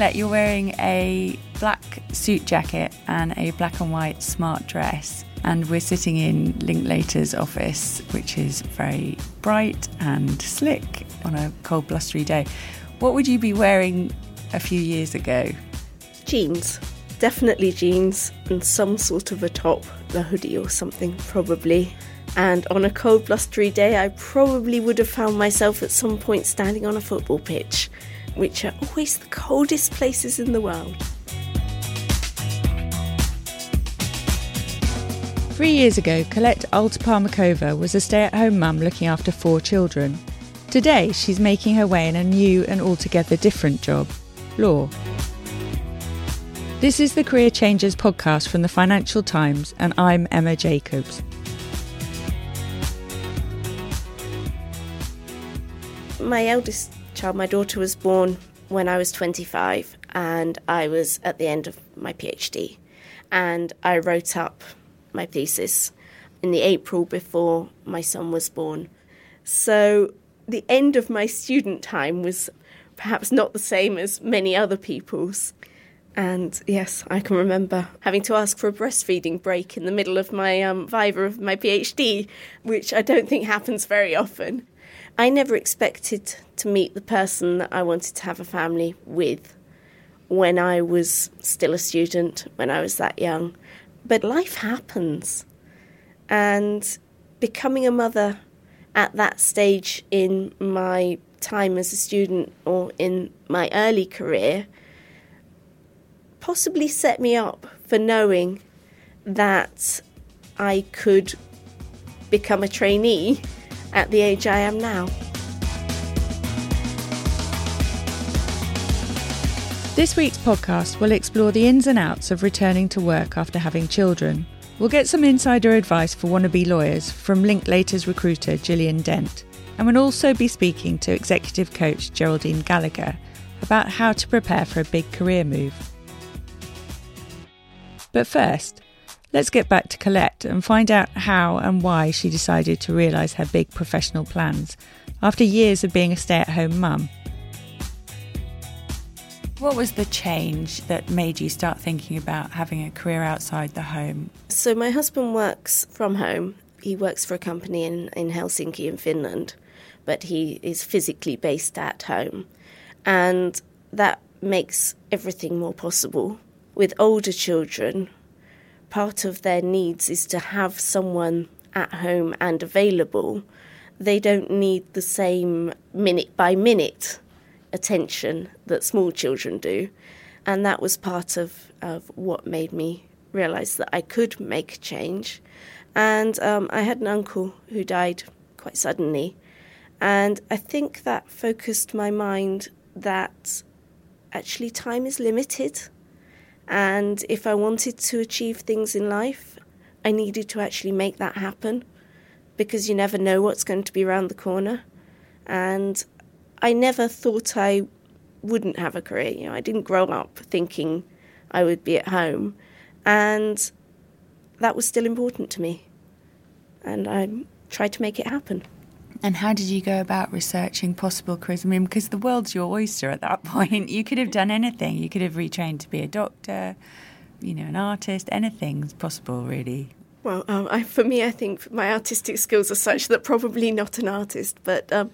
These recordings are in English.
You're wearing a black suit jacket and a black and white smart dress, and we're sitting in Linklater's office, which is very bright and slick on a cold, blustery day. What would you be wearing a few years ago? Jeans. Definitely jeans and some sort of a top, a hoodie or something, probably. And on a cold, blustery day, I probably would have found myself at some point standing on a football pitch which are always the coldest places in the world. Three years ago, Collette Altaparmakova was a stay at home mum looking after four children. Today, she's making her way in a new and altogether different job law. This is the Career Changers podcast from the Financial Times, and I'm Emma Jacobs. My eldest child. My daughter was born when I was 25, and I was at the end of my PhD. And I wrote up my thesis in the April before my son was born. So the end of my student time was perhaps not the same as many other people's. And yes, I can remember having to ask for a breastfeeding break in the middle of my um, viva of my PhD, which I don't think happens very often. I never expected to meet the person that I wanted to have a family with when I was still a student, when I was that young. But life happens. And becoming a mother at that stage in my time as a student or in my early career possibly set me up for knowing that I could become a trainee at the age I am now. This week's podcast will explore the ins and outs of returning to work after having children. We'll get some insider advice for wannabe lawyers from Linklater's recruiter Gillian Dent, and we'll also be speaking to executive coach Geraldine Gallagher about how to prepare for a big career move. But first, Let's get back to Collette and find out how and why she decided to realise her big professional plans after years of being a stay at home mum. What was the change that made you start thinking about having a career outside the home? So, my husband works from home. He works for a company in, in Helsinki, in Finland, but he is physically based at home. And that makes everything more possible. With older children, part of their needs is to have someone at home and available. They don't need the same minute by minute attention that small children do. And that was part of, of what made me realize that I could make a change. And um, I had an uncle who died quite suddenly. And I think that focused my mind that actually time is limited and if I wanted to achieve things in life, I needed to actually make that happen because you never know what's going to be around the corner. And I never thought I wouldn't have a career. You know, I didn't grow up thinking I would be at home. And that was still important to me. And I tried to make it happen. And how did you go about researching possible careers? I mean, because the world's your oyster at that point. You could have done anything. You could have retrained to be a doctor, you know, an artist. Anything's possible, really. Well, um, I, for me, I think my artistic skills are such that probably not an artist. But um,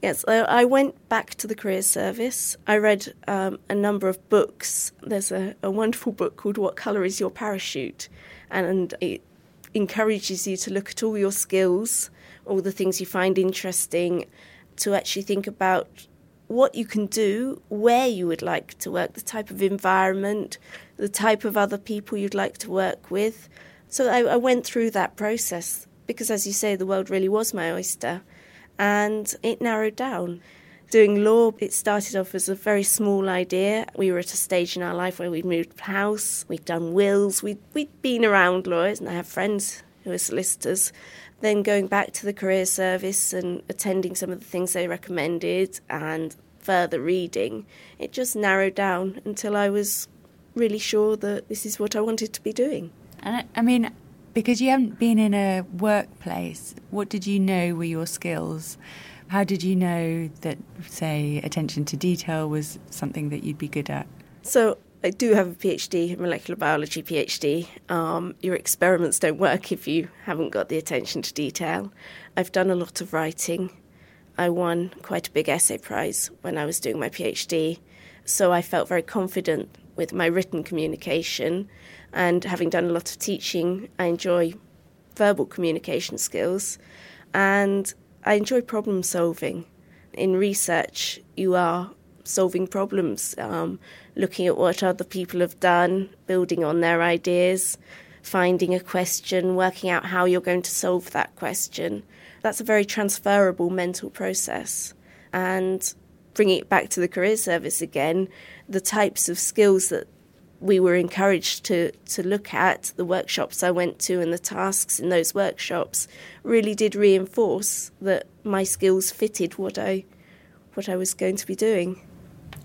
yes, I, I, went back to the career service. I read um, a number of books. There's a, a wonderful book called What Colour is Your Parachute? And it encourages you to look at all your skills all the things you find interesting, to actually think about what you can do, where you would like to work, the type of environment, the type of other people you'd like to work with. So I, I went through that process because, as you say, the world really was my oyster. and it narrowed down. Doing law, it started off as a very small idea. We were at a stage in our life where we'd moved house, we'd done wills, we'd, we'd been around lawyers, and I have friends who are solicitors. Then going back to the career service and attending some of the things they recommended and further reading, it just narrowed down until I was really sure that this is what I wanted to be doing. And I mean, because you haven't been in a workplace, what did you know were your skills? How did you know that, say, attention to detail was something that you'd be good at? So, I do have a PhD, a molecular biology PhD. Um, your experiments don't work if you haven't got the attention to detail. I've done a lot of writing. I won quite a big essay prize when I was doing my PhD, so I felt very confident with my written communication and having done a lot of teaching, I enjoy verbal communication skills and I enjoy problem solving. In research, you are solving problems, um, looking at what other people have done, building on their ideas, finding a question, working out how you're going to solve that question. That's a very transferable mental process. And bringing it back to the career service again, the types of skills that we were encouraged to, to look at the workshops I went to and the tasks in those workshops really did reinforce that my skills fitted what I what I was going to be doing.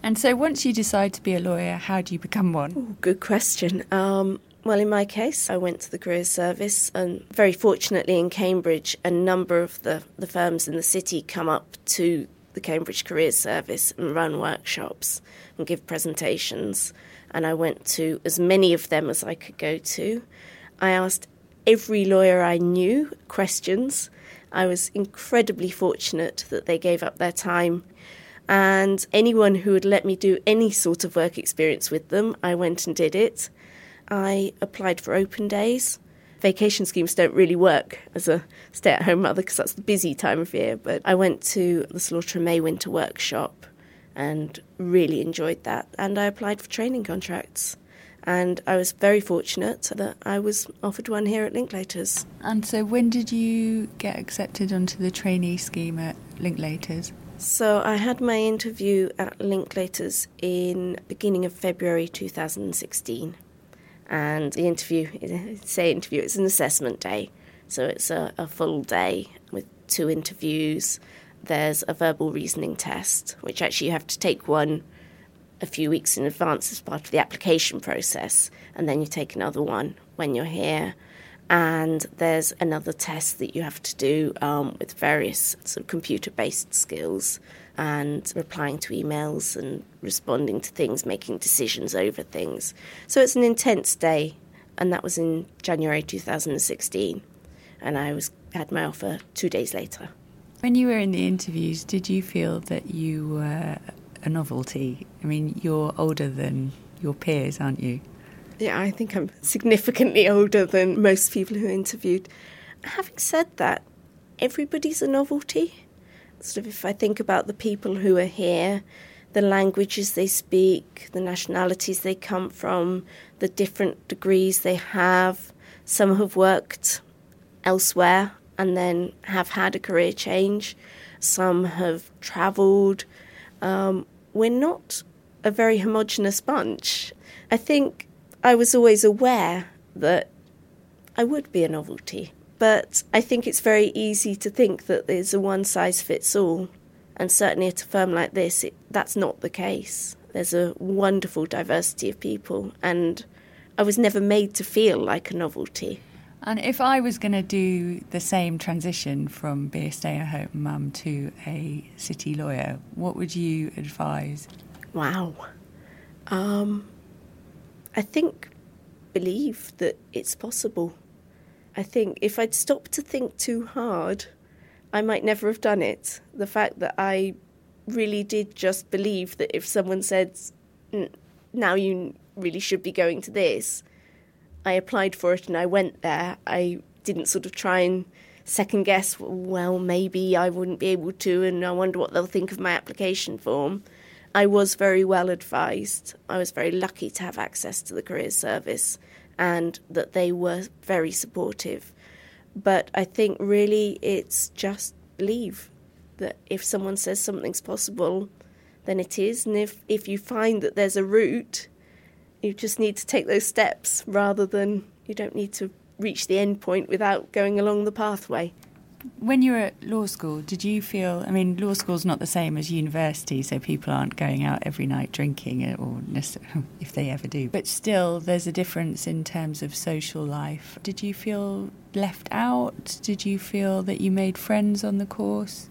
And so, once you decide to be a lawyer, how do you become one? Ooh, good question. Um, well, in my case, I went to the career service, and very fortunately in Cambridge, a number of the, the firms in the city come up to the Cambridge Career Service and run workshops and give presentations and I went to as many of them as I could go to. I asked every lawyer I knew questions. I was incredibly fortunate that they gave up their time. And anyone who would let me do any sort of work experience with them, I went and did it. I applied for open days. Vacation schemes don't really work as a stay at home mother because that's the busy time of year. But I went to the Slaughter and May Winter Workshop and really enjoyed that. And I applied for training contracts. And I was very fortunate that I was offered one here at Linklaters. And so, when did you get accepted onto the trainee scheme at Linklaters? So, I had my interview at Linklaters in beginning of February 2016. And the interview, say interview, it's an assessment day. So, it's a, a full day with two interviews there's a verbal reasoning test, which actually you have to take one a few weeks in advance as part of the application process, and then you take another one when you're here. And there's another test that you have to do um, with various sort of computer based skills and replying to emails and responding to things, making decisions over things. So it's an intense day, and that was in January 2016. And I was had my offer two days later. When you were in the interviews, did you feel that you were a novelty? I mean, you're older than your peers, aren't you? Yeah, I think I'm significantly older than most people who interviewed. Having said that, everybody's a novelty. Sort of if I think about the people who are here, the languages they speak, the nationalities they come from, the different degrees they have. Some have worked elsewhere and then have had a career change. Some have travelled. Um, we're not a very homogenous bunch. I think I was always aware that I would be a novelty, but I think it's very easy to think that there's a one size fits all. And certainly at a firm like this, it, that's not the case. There's a wonderful diversity of people, and I was never made to feel like a novelty. And if I was going to do the same transition from be a stay at home mum to a city lawyer, what would you advise? Wow. Um, I think believe that it's possible. I think if I'd stopped to think too hard, I might never have done it. The fact that I really did just believe that if someone said, now you really should be going to this, I applied for it and I went there. I didn't sort of try and second guess, well, maybe I wouldn't be able to, and I wonder what they'll think of my application form. I was very well advised. I was very lucky to have access to the career service and that they were very supportive. But I think really it's just believe. that if someone says something's possible, then it is. And if, if you find that there's a route, you just need to take those steps rather than you don't need to reach the end point without going along the pathway. When you were at law school, did you feel? I mean, law school's not the same as university, so people aren't going out every night drinking, or if they ever do. But still, there's a difference in terms of social life. Did you feel left out? Did you feel that you made friends on the course?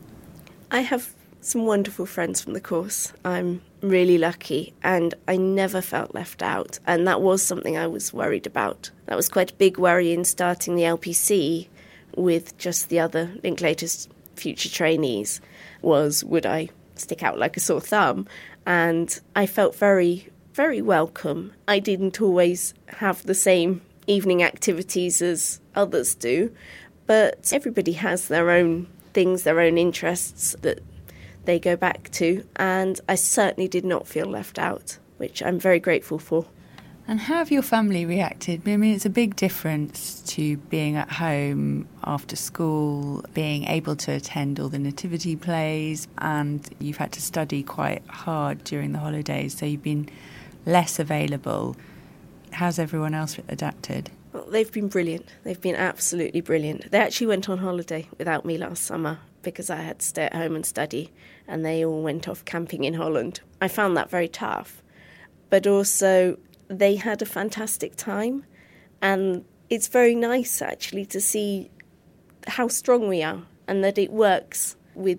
I have some wonderful friends from the course. I'm really lucky, and I never felt left out. And that was something I was worried about. That was quite a big worry in starting the LPC with just the other Linklaters future trainees was would I stick out like a sore thumb? And I felt very, very welcome. I didn't always have the same evening activities as others do, but everybody has their own things, their own interests that they go back to, and I certainly did not feel left out, which I'm very grateful for. And how have your family reacted? I mean, it's a big difference to being at home after school, being able to attend all the nativity plays, and you've had to study quite hard during the holidays, so you've been less available. How's everyone else adapted? Well, they've been brilliant. They've been absolutely brilliant. They actually went on holiday without me last summer because I had to stay at home and study, and they all went off camping in Holland. I found that very tough. But also, they had a fantastic time, and it's very nice actually to see how strong we are and that it works with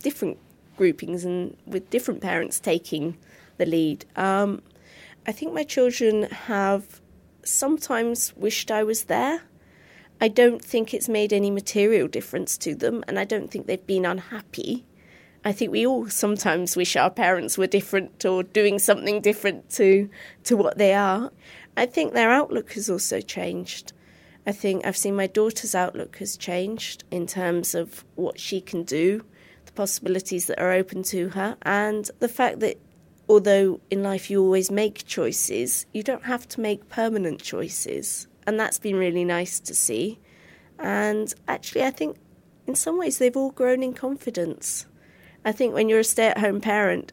different groupings and with different parents taking the lead. Um, I think my children have sometimes wished I was there. I don't think it's made any material difference to them, and I don't think they've been unhappy. I think we all sometimes wish our parents were different or doing something different to to what they are. I think their outlook has also changed. I think I've seen my daughter's outlook has changed in terms of what she can do, the possibilities that are open to her, and the fact that although in life you always make choices, you don't have to make permanent choices. And that's been really nice to see. And actually, I think in some ways they've all grown in confidence. I think when you're a stay at home parent,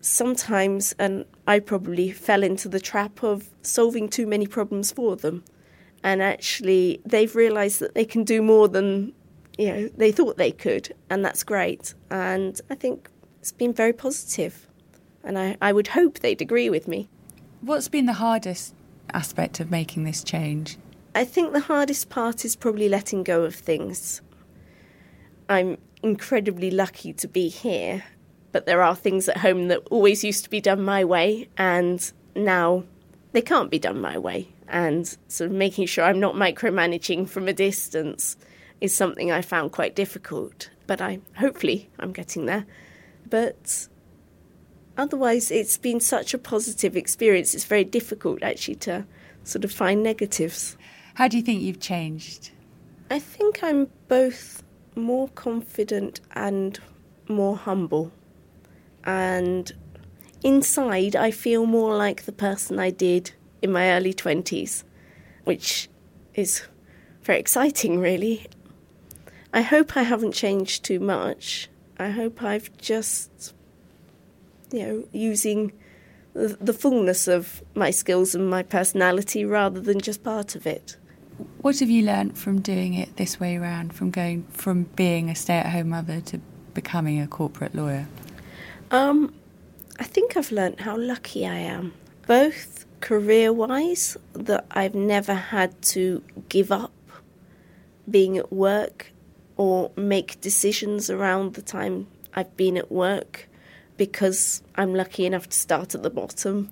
sometimes, and I probably fell into the trap of solving too many problems for them. And actually, they've realised that they can do more than you know they thought they could, and that's great. And I think it's been very positive, and I, I would hope they'd agree with me. What's been the hardest aspect of making this change? I think the hardest part is probably letting go of things. I'm incredibly lucky to be here, but there are things at home that always used to be done my way, and now they can't be done my way. And sort of making sure I'm not micromanaging from a distance is something I found quite difficult. But I hopefully I'm getting there. But otherwise, it's been such a positive experience. It's very difficult actually to sort of find negatives. How do you think you've changed? I think I'm both more confident and more humble. And inside, I feel more like the person I did in my early 20s, which is very exciting, really. I hope I haven't changed too much. I hope I've just, you know, using the, fullness of my skills and my personality rather than just part of it. What have you learnt from doing it this way around, from going from being a stay at home mother to becoming a corporate lawyer? Um, I think I've learnt how lucky I am, both career wise, that I've never had to give up being at work or make decisions around the time I've been at work because I'm lucky enough to start at the bottom.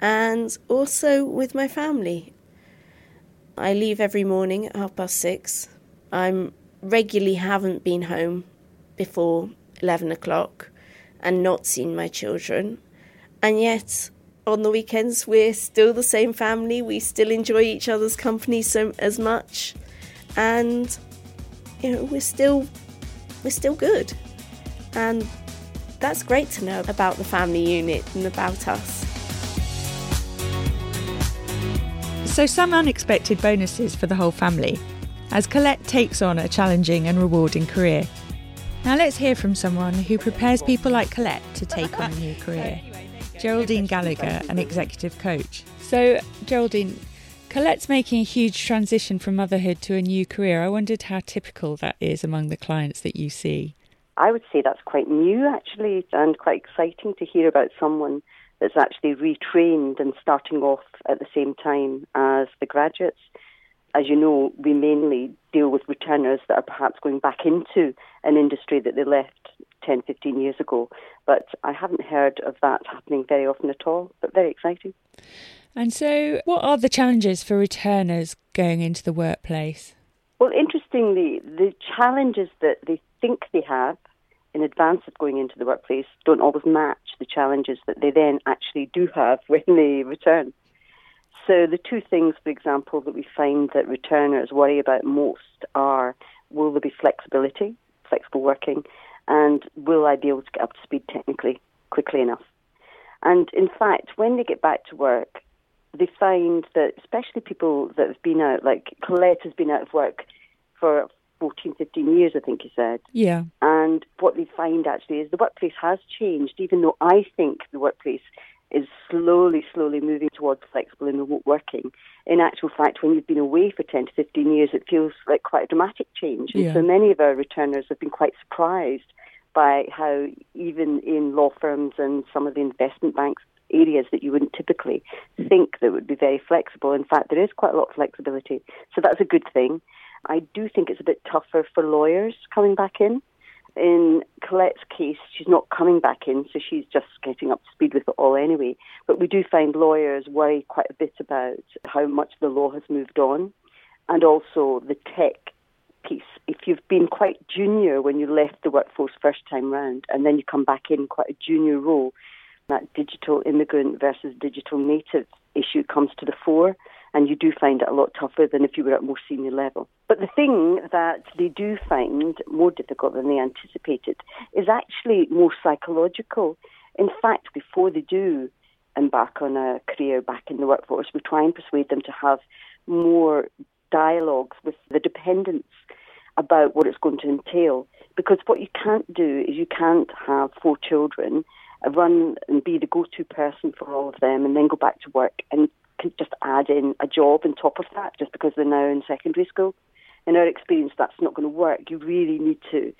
And also with my family. I leave every morning at half past six. I'm regularly haven't been home before 11 o'clock and not seen my children. And yet, on the weekends, we're still the same family. We still enjoy each other's company so as much, and you know we're still we're still good. And that's great to know about the family unit and about us. So, some unexpected bonuses for the whole family as Collette takes on a challenging and rewarding career. Now let's hear from someone who prepares people like Collette to take on a new career. Geraldine Gallagher, an executive coach. So, Geraldine, Collette's making a huge transition from motherhood to a new career. I wondered how typical that is among the clients that you see. I would say that's quite new, actually, and quite exciting to hear about someone that's actually retrained and starting off at the same time as the graduates. As you know, we mainly deal with returners that are perhaps going back into an industry that they left 10, 15 years ago. But I haven't heard of that happening very often at all, but very exciting. And so, what are the challenges for returners going into the workplace? Well, interestingly, the challenges that they think they have in advance of going into the workplace don't always match the challenges that they then actually do have when they return. So the two things, for example, that we find that returners worry about most are will there be flexibility, flexible working, and will I be able to get up to speed technically quickly enough? And in fact, when they get back to work, they find that especially people that have been out, like Collette has been out of work for 14, 15 years, I think you said. Yeah. And what they find actually is the workplace has changed, even though I think the workplace is slowly, slowly moving towards flexible and remote working. In actual fact, when you've been away for 10 to 15 years, it feels like quite a dramatic change. Yeah. And so many of our returners have been quite surprised by how even in law firms and some of the investment banks areas that you wouldn't typically think that would be very flexible. In fact, there is quite a lot of flexibility. So that's a good thing. I do think it's a bit tougher for lawyers coming back in. In Collette's case, she's not coming back in, so she's just getting up to speed with it all anyway. But we do find lawyers worry quite a bit about how much the law has moved on and also the tech piece. If you've been quite junior when you left the workforce first time round and then you come back in quite a junior role, that digital immigrant versus digital native issue comes to the fore and you do find it a lot tougher than if you were at a more senior level. But the thing that they do find more difficult than they anticipated is actually more psychological. In fact, before they do embark on a career back in the workforce, we try and persuade them to have more dialogues with the dependents about what it's going to entail. Because what you can't do is you can't have four children, run and be the go-to person for all of them, and then go back to work and just add in a job on top of that just because they're now in secondary school. In our experience, that's not going to work. You really need to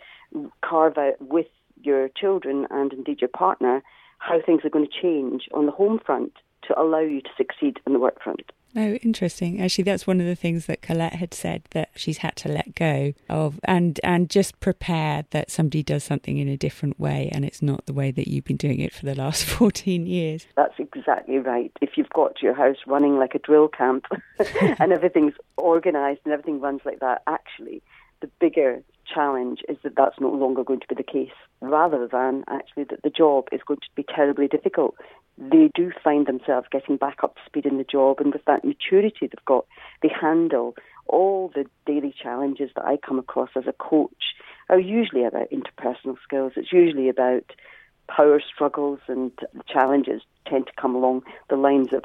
carve out with your children and indeed your partner how things are going to change on the home front to allow you to succeed in the work front. Oh, interesting. Actually, that's one of the things that Collette had said that she's had to let go of and, and just prepare that somebody does something in a different way and it's not the way that you've been doing it for the last 14 years. That's exactly right. If you've got your house running like a drill camp and everything's organised and everything runs like that, actually, the bigger challenge is that that's no longer going to be the case, rather than actually that the job is going to be terribly difficult. They do find themselves getting back up to speed in the job, and with that maturity they've got, they handle all the daily challenges that I come across as a coach are usually about interpersonal skills. It's usually about power struggles and challenges tend to come along the lines of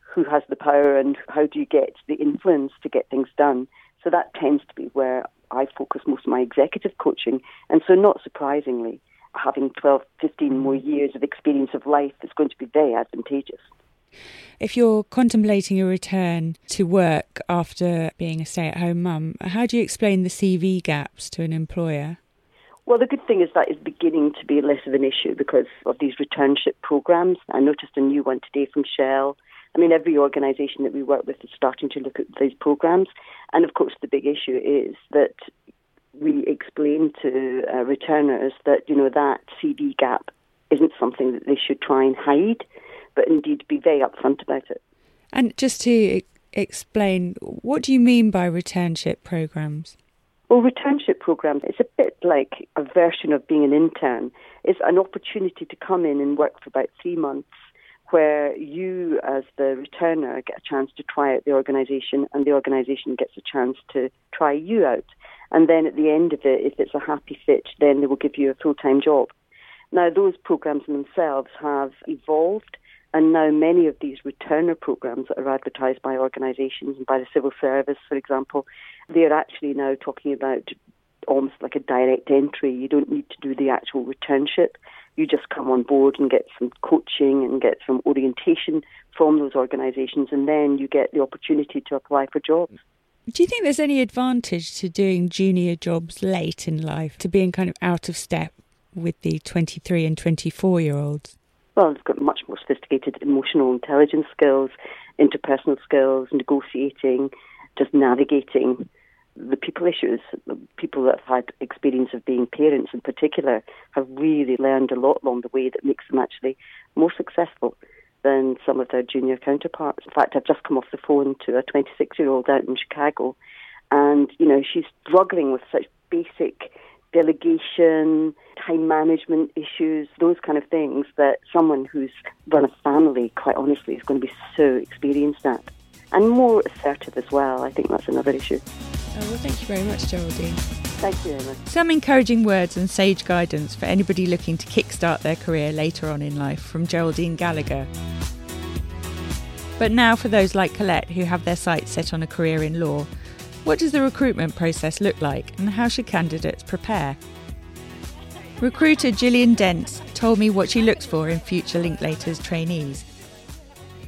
who has the power and how do you get the influence to get things done. So that tends to be where I focus most of my executive coaching. And so, not surprisingly, having 12, 15 more years of experience of life is going to be very advantageous. If you're contemplating a return to work after being a stay at home mum, how do you explain the CV gaps to an employer? Well, the good thing is that it's beginning to be less of an issue because of these returnship programs. I noticed a new one today from Shell. I mean, every organisation that we work with is starting to look at these programs. And of course, the big issue is that we explain to uh, returners that, you know, that CV gap isn't something that they should try and hide, but indeed be very upfront about it. And just to explain, what do you mean by returnship programs? Well, returnship programs is a bit like a version of being an intern. It's an opportunity to come in and work for about three months where you, as the returner, get a chance to try out the organisation and the organisation gets a chance to try you out. And then at the end of it, if it's a happy fit, then they will give you a full time job. Now, those programs themselves have evolved, and now many of these returner programs that are advertised by organisations and by the civil service, for example, they are actually now talking about almost like a direct entry. You don't need to do the actual returnship. You just come on board and get some coaching and get some orientation from those organisations, and then you get the opportunity to apply for jobs. Do you think there's any advantage to doing junior jobs late in life, to being kind of out of step with the 23 and 24 year olds? Well, they've got much more sophisticated emotional intelligence skills, interpersonal skills, negotiating, just navigating the people issues. People that have had experience of being parents in particular have really learned a lot along the way that makes them actually more successful than some of their junior counterparts. In fact, I've just come off the phone to a 26 year old out in Chicago, and you know she's struggling with such basic delegation, time management issues, those kind of things that someone who's run a family, quite honestly, is going to be so experienced at. And more assertive as well. I think that's another issue. Oh, well, thank you very much, Geraldine. Thank you, Emma. Some encouraging words and sage guidance for anybody looking to kickstart their career later on in life from Geraldine Gallagher. But now, for those like Collette who have their sights set on a career in law, what does the recruitment process look like and how should candidates prepare? Recruiter Gillian Dent told me what she looks for in future Linklaters trainees.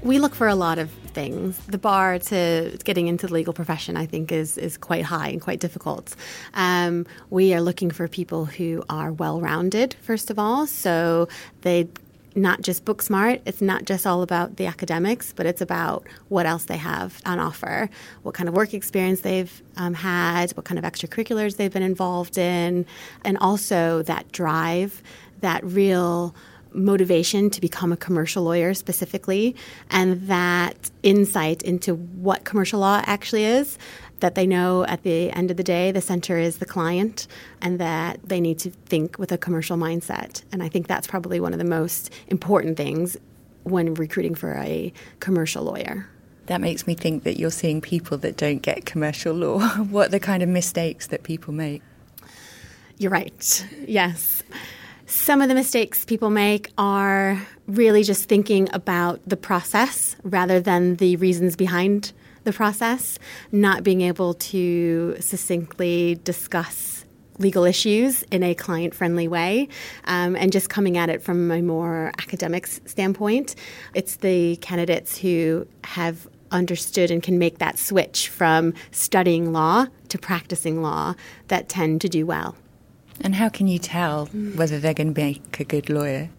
We look for a lot of things. The bar to getting into the legal profession, I think, is is quite high and quite difficult. Um, we are looking for people who are well rounded, first of all, so they not just book smart. It's not just all about the academics, but it's about what else they have on offer, what kind of work experience they've um, had, what kind of extracurriculars they've been involved in, and also that drive, that real motivation to become a commercial lawyer specifically, and that insight into what commercial law actually is that they know at the end of the day the center is the client and that they need to think with a commercial mindset. And I think that's probably one of the most important things when recruiting for a commercial lawyer. That makes me think that you're seeing people that don't get commercial law. what are the kind of mistakes that people make? You're right. Yes. Some of the mistakes people make are really just thinking about the process rather than the reasons behind the process, not being able to succinctly discuss legal issues in a client friendly way um, and just coming at it from a more academic standpoint. It's the candidates who have understood and can make that switch from studying law to practicing law that tend to do well. And how can you tell whether they're going to make a good lawyer?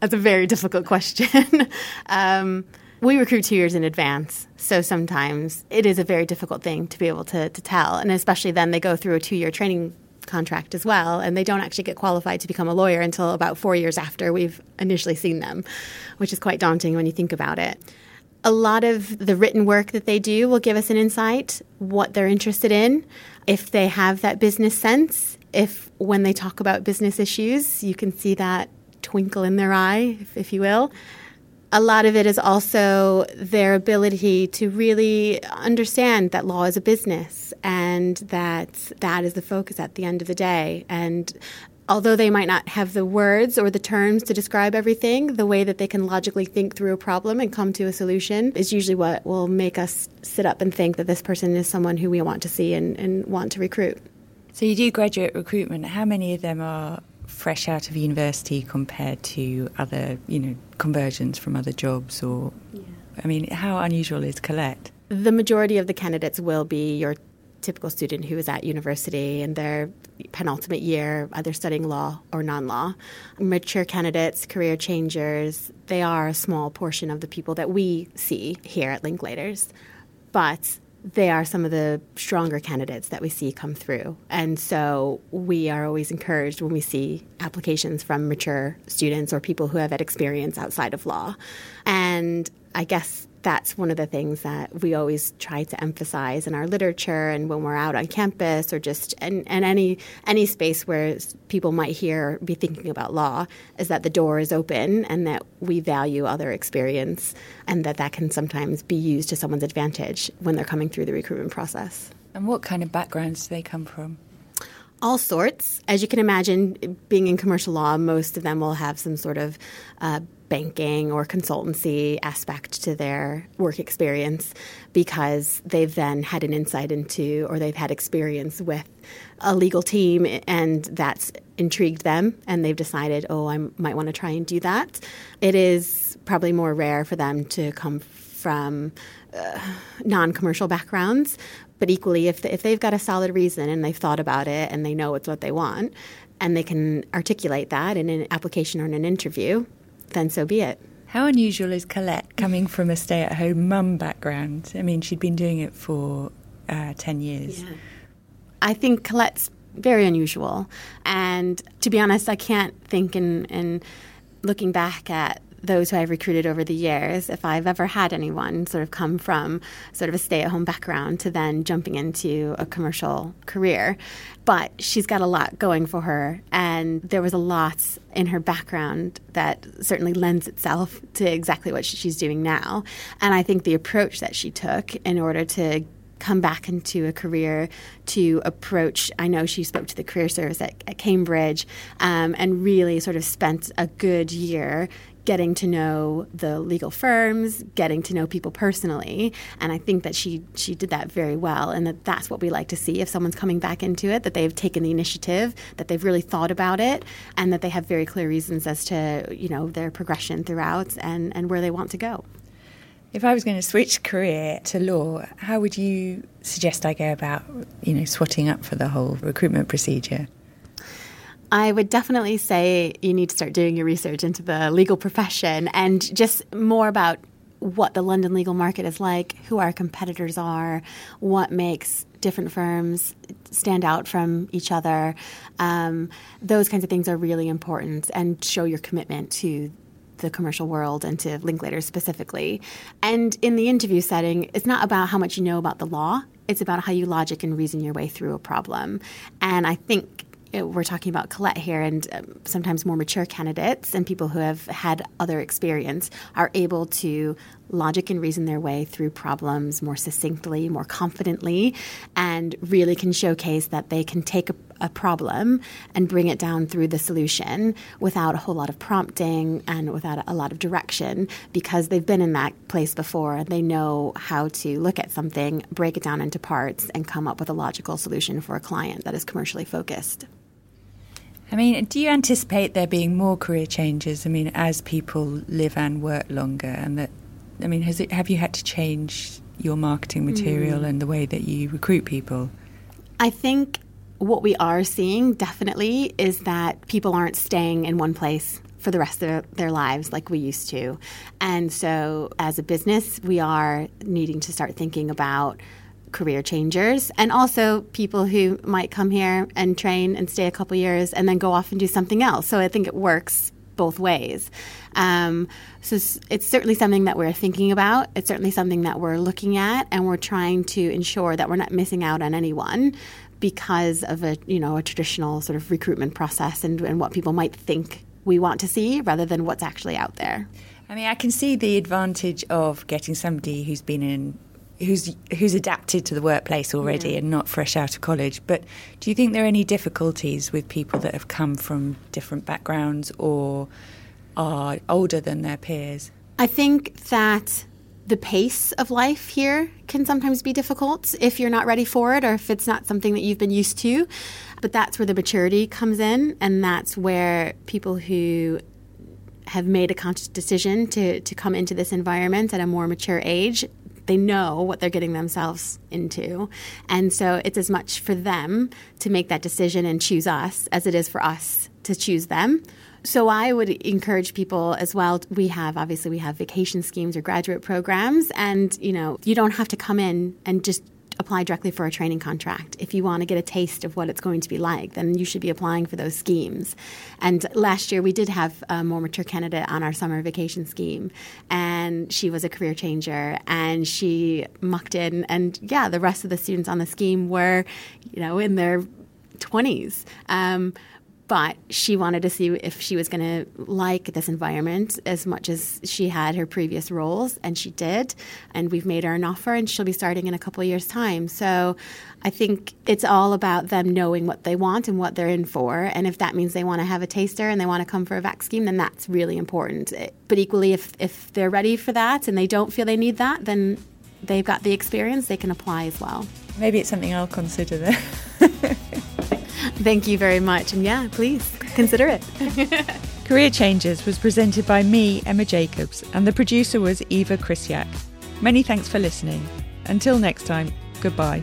That's a very difficult question. um, we recruit two years in advance, so sometimes it is a very difficult thing to be able to, to tell. And especially then they go through a two year training contract as well, and they don't actually get qualified to become a lawyer until about four years after we've initially seen them, which is quite daunting when you think about it. A lot of the written work that they do will give us an insight what they're interested in, if they have that business sense, if when they talk about business issues, you can see that twinkle in their eye, if, if you will a lot of it is also their ability to really understand that law is a business and that that is the focus at the end of the day. And although they might not have the words or the terms to describe everything, the way that they can logically think through a problem and come to a solution is usually what will make us sit up and think that this person is someone who we want to see and, and want to recruit. So you do graduate recruitment. How many of them are fresh out of university compared to other, you know, conversions from other jobs or yeah. I mean, how unusual is Collette? The majority of the candidates will be your typical student who is at university in their penultimate year, either studying law or non law. Mature candidates, career changers, they are a small portion of the people that we see here at Linklaters. But they are some of the stronger candidates that we see come through. And so we are always encouraged when we see applications from mature students or people who have had experience outside of law. And I guess that's one of the things that we always try to emphasize in our literature and when we're out on campus or just in, in any any space where people might hear be thinking about law is that the door is open and that we value other experience and that that can sometimes be used to someone's advantage when they're coming through the recruitment process. And what kind of backgrounds do they come from? all sorts. As you can imagine, being in commercial law, most of them will have some sort of uh, banking or consultancy aspect to their work experience because they've then had an insight into or they've had experience with a legal team and that's intrigued them and they've decided, oh, I might want to try and do that. It is probably more rare for them to come from uh, non commercial backgrounds. But equally, if, if they've got a solid reason and they've thought about it and they know it's what they want, and they can articulate that in an application or in an interview, then so be it. How unusual is Collette coming from a stay at home mum background? I mean, she'd been doing it for uh, 10 years. Yeah. I think Collette's very unusual. And to be honest, I can't think in, in looking back at those who I've recruited over the years, if I've ever had anyone sort of come from sort of a stay at home background to then jumping into a commercial career. But she's got a lot going for her, and there was a lot in her background that certainly lends itself to exactly what she's doing now. And I think the approach that she took in order to come back into a career to approach. I know she spoke to the career service at, at Cambridge um, and really sort of spent a good year getting to know the legal firms, getting to know people personally, and I think that she she did that very well, and that that's what we like to see if someone's coming back into it, that they've taken the initiative, that they've really thought about it, and that they have very clear reasons as to you know their progression throughout and and where they want to go. If I was going to switch career to law, how would you suggest I go about, you know, swatting up for the whole recruitment procedure? I would definitely say you need to start doing your research into the legal profession and just more about what the London legal market is like, who our competitors are, what makes different firms stand out from each other. Um, those kinds of things are really important and show your commitment to the commercial world and to Linklaters specifically. And in the interview setting, it's not about how much you know about the law, it's about how you logic and reason your way through a problem. And I think we're talking about Collette here, and um, sometimes more mature candidates and people who have had other experience are able to logic and reason their way through problems more succinctly, more confidently, and really can showcase that they can take a, a, problem and bring it down through the solution without a whole lot of prompting and without a lot of direction because they've been in that place before and they know how to look at something, break it down into parts, and come up with a logical solution for a client that is commercially focused. I mean, do you anticipate there being more career changes? I mean, as people live and work longer, and that, I mean, has it, have you had to change your marketing material mm. and the way that you recruit people? I think what we are seeing definitely is that people aren't staying in one place for the rest of their lives like we used to. And so, as a business, we are needing to start thinking about career changers and also people who might come here and train and stay a couple years and then go off and do something else. So I think it works both ways. Um, so it's certainly something that we're thinking about. It's certainly something that we're looking at, and we're trying to ensure that we're not missing out on anyone because of a you know a traditional sort of recruitment process and, and what people might think we want to see rather than what's actually out there. I mean, I can see the advantage of getting somebody who's been in who's who's adapted to the workplace already yeah. and not fresh out of college. But do you think there are any difficulties with people that have come from different backgrounds or are older than their peers? I think that the pace of life here can sometimes be difficult if you're not ready for it or if it's not something that you've been used to. But that's where the maturity comes in, and that's where people who have made a conscious decision to, to come into this environment at a more mature age they know what they're getting themselves into. And so it's as much for them to make that decision and choose us as it is for us to choose them. So I would encourage people as well. We have obviously we have vacation schemes or graduate programs, and you know you don't have to come in and just apply directly for a training contract. If you want to get a taste of what it's going to be like, then you should be applying for those schemes. And last year we did have a more mature candidate on our summer vacation scheme, and she was a career changer, and she mucked in. And yeah, the rest of the students on the scheme were, you know, in their 20s. Um, but she wanted to see if she was going to like this environment as much as she had her previous roles, and she did. And we've made her an offer, and she'll be starting in a couple years' time. So I think it's all about them knowing what they want and what they're in for. And if that means they want to have a taster and they want to come for a vac scheme, then that's really important. Eh, but equally, if, if they're ready for that and they don't feel they need that, then they've got the experience, they can apply as well. Maybe it's something I'll consider then. Thank you very much. And yeah, please consider it. Career Changers was presented by me, Emma Jacobs, and the producer was Eva Krisiak. Many thanks for listening. Until next time, goodbye.